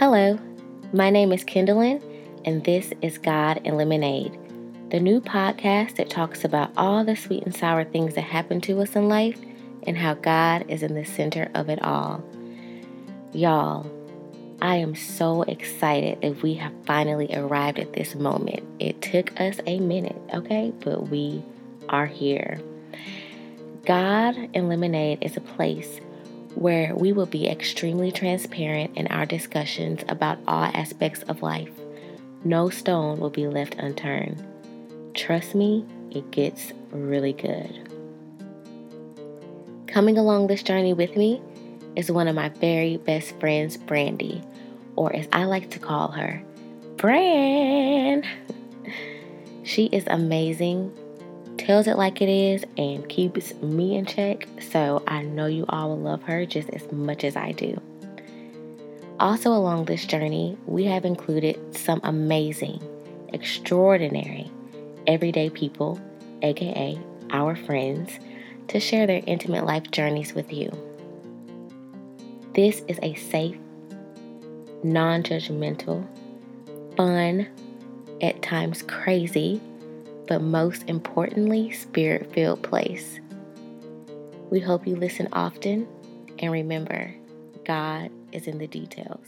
Hello, my name is Kendallin, and this is God and Lemonade, the new podcast that talks about all the sweet and sour things that happen to us in life and how God is in the center of it all. Y'all, I am so excited that we have finally arrived at this moment. It took us a minute, okay, but we are here. God and Lemonade is a place where we will be extremely transparent in our discussions about all aspects of life. No stone will be left unturned. Trust me, it gets really good. Coming along this journey with me is one of my very best friends, Brandy, or as I like to call her, Bran. she is amazing tells it like it is and keeps me in check. So I know you all will love her just as much as I do. Also, along this journey, we have included some amazing, extraordinary, everyday people, aka our friends, to share their intimate life journeys with you. This is a safe, non judgmental, fun, at times crazy, but most importantly, spirit filled place. We hope you listen often and remember, God is in the details.